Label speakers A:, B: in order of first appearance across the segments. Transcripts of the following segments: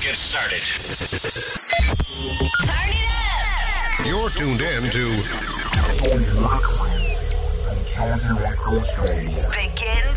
A: get started.
B: Turn it up.
C: You're tuned in to
B: Begin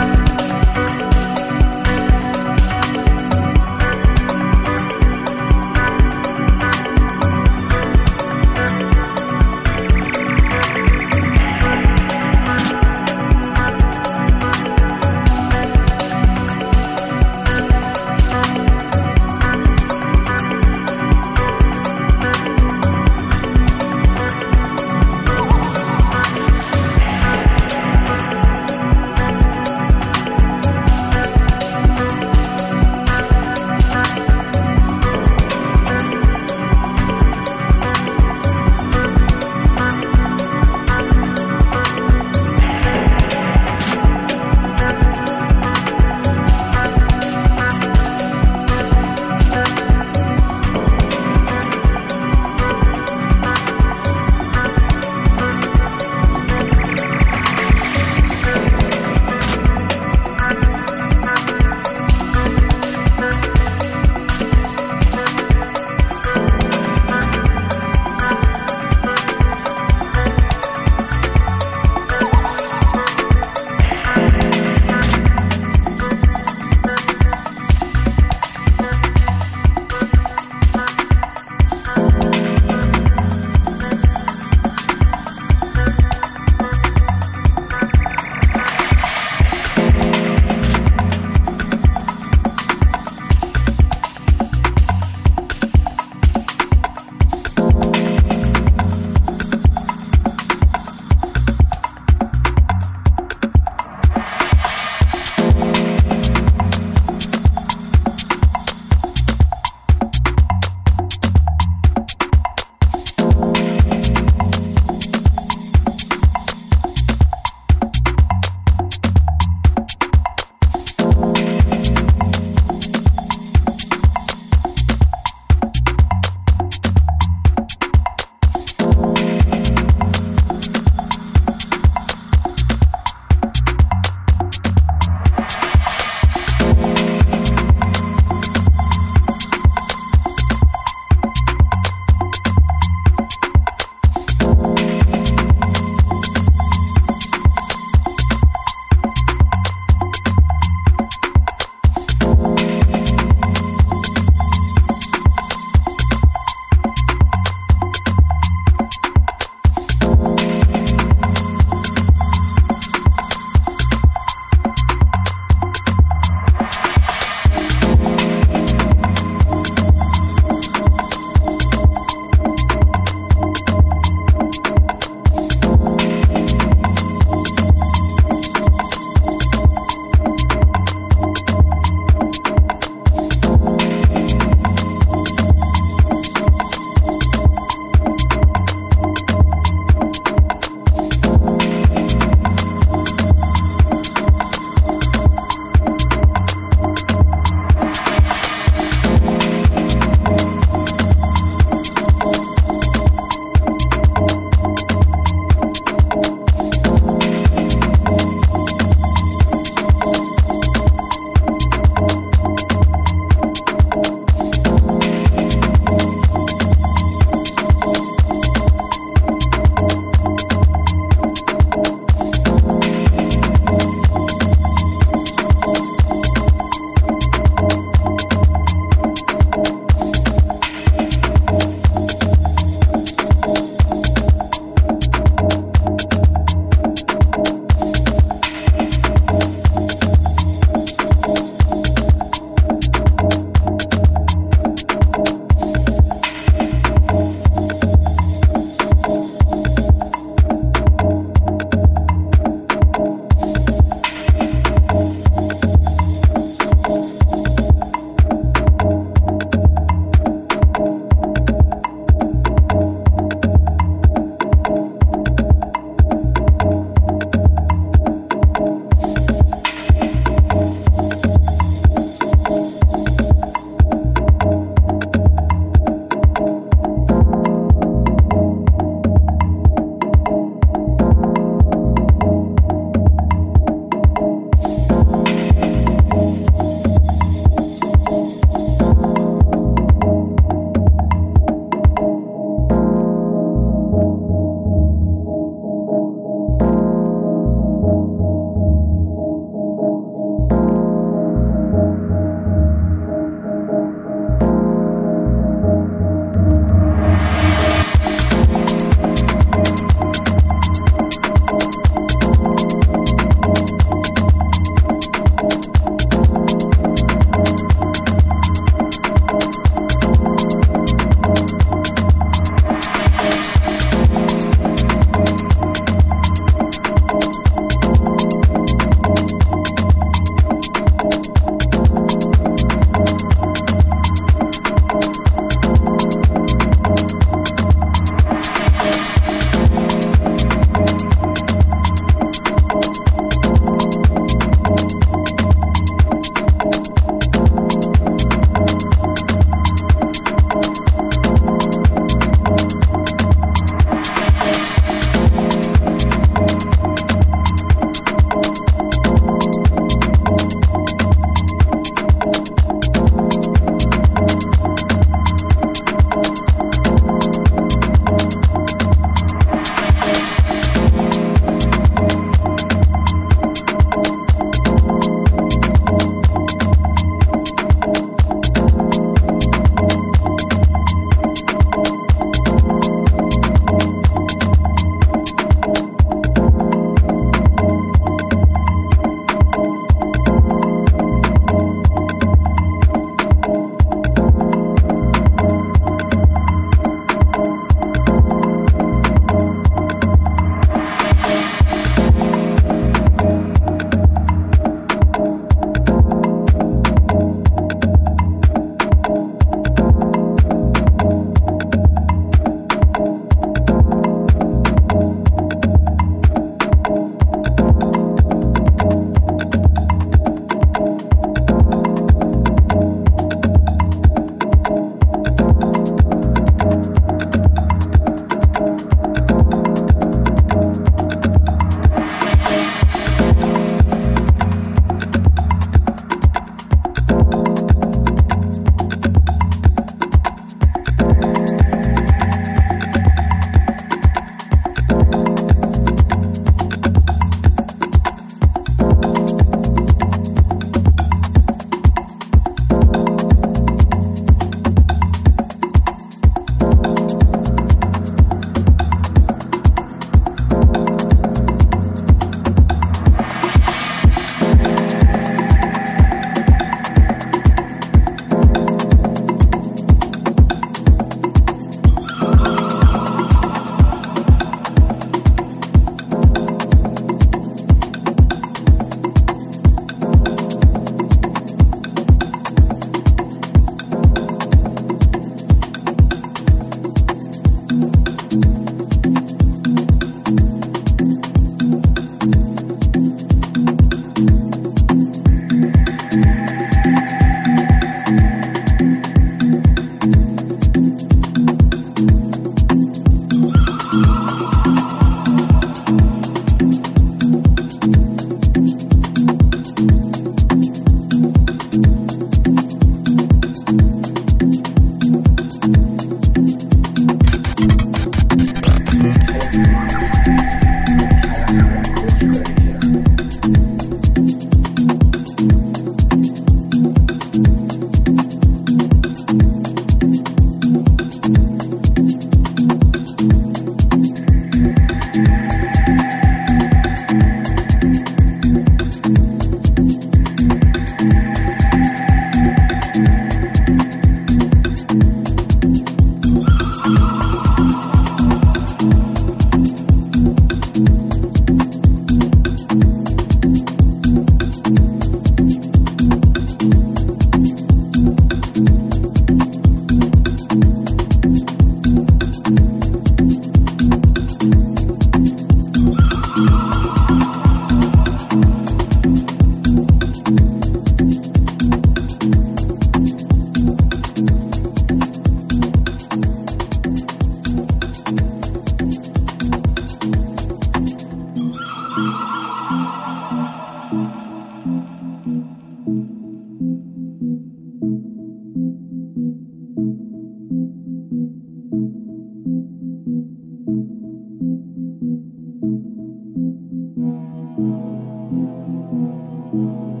D: Thank mm -hmm. you.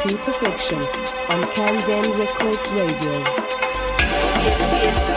D: Through perfection on Kanzen Records Radio.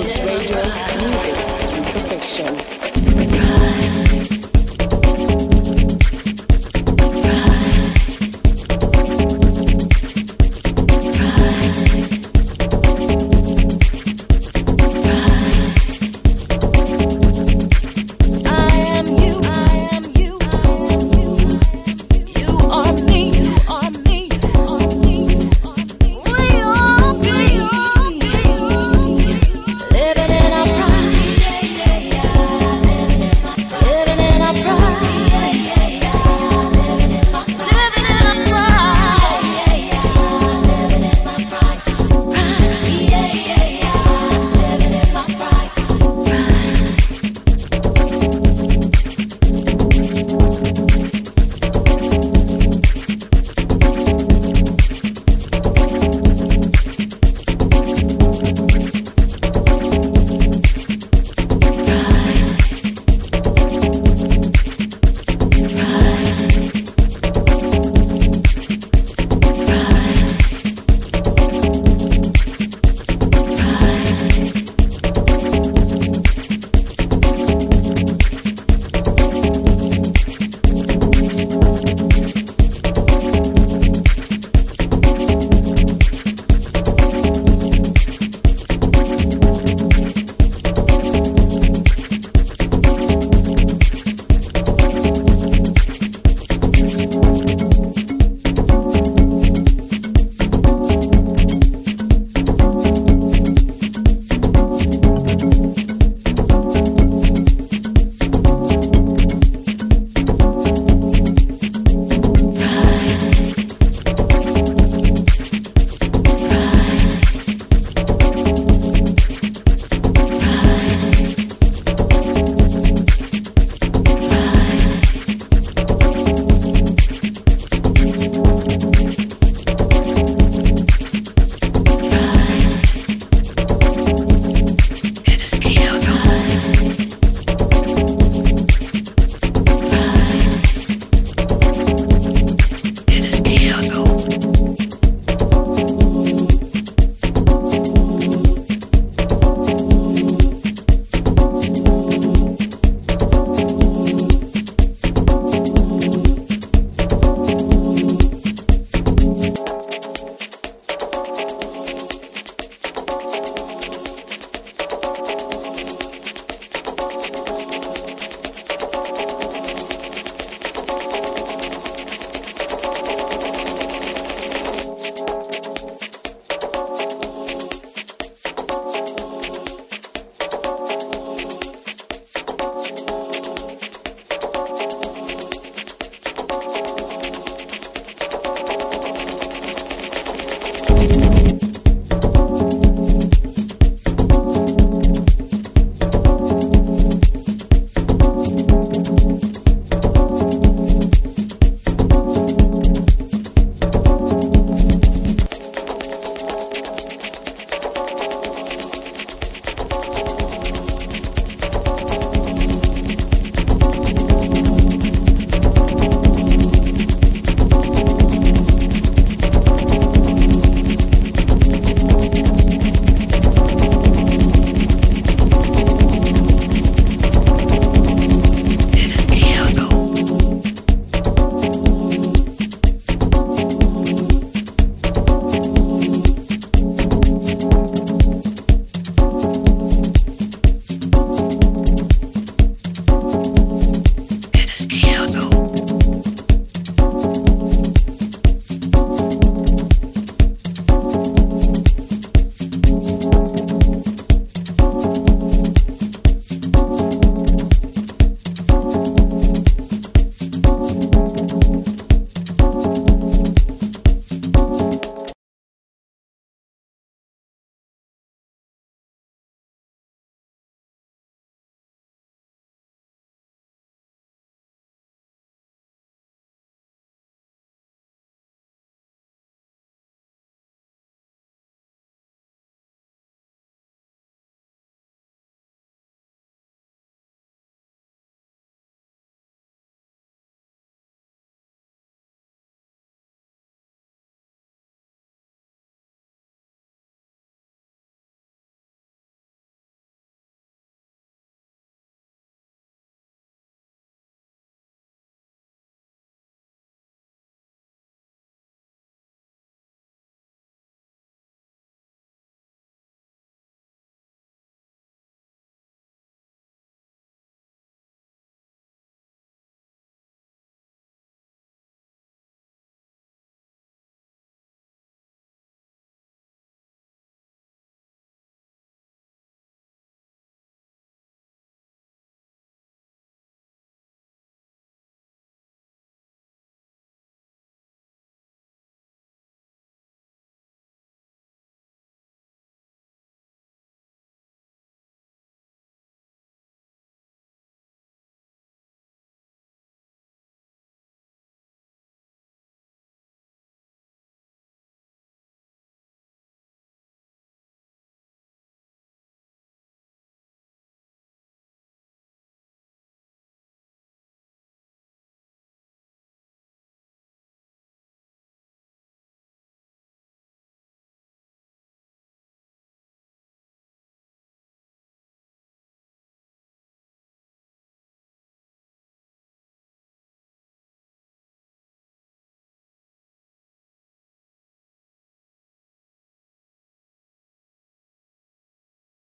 D: Records Radio, music to perfection.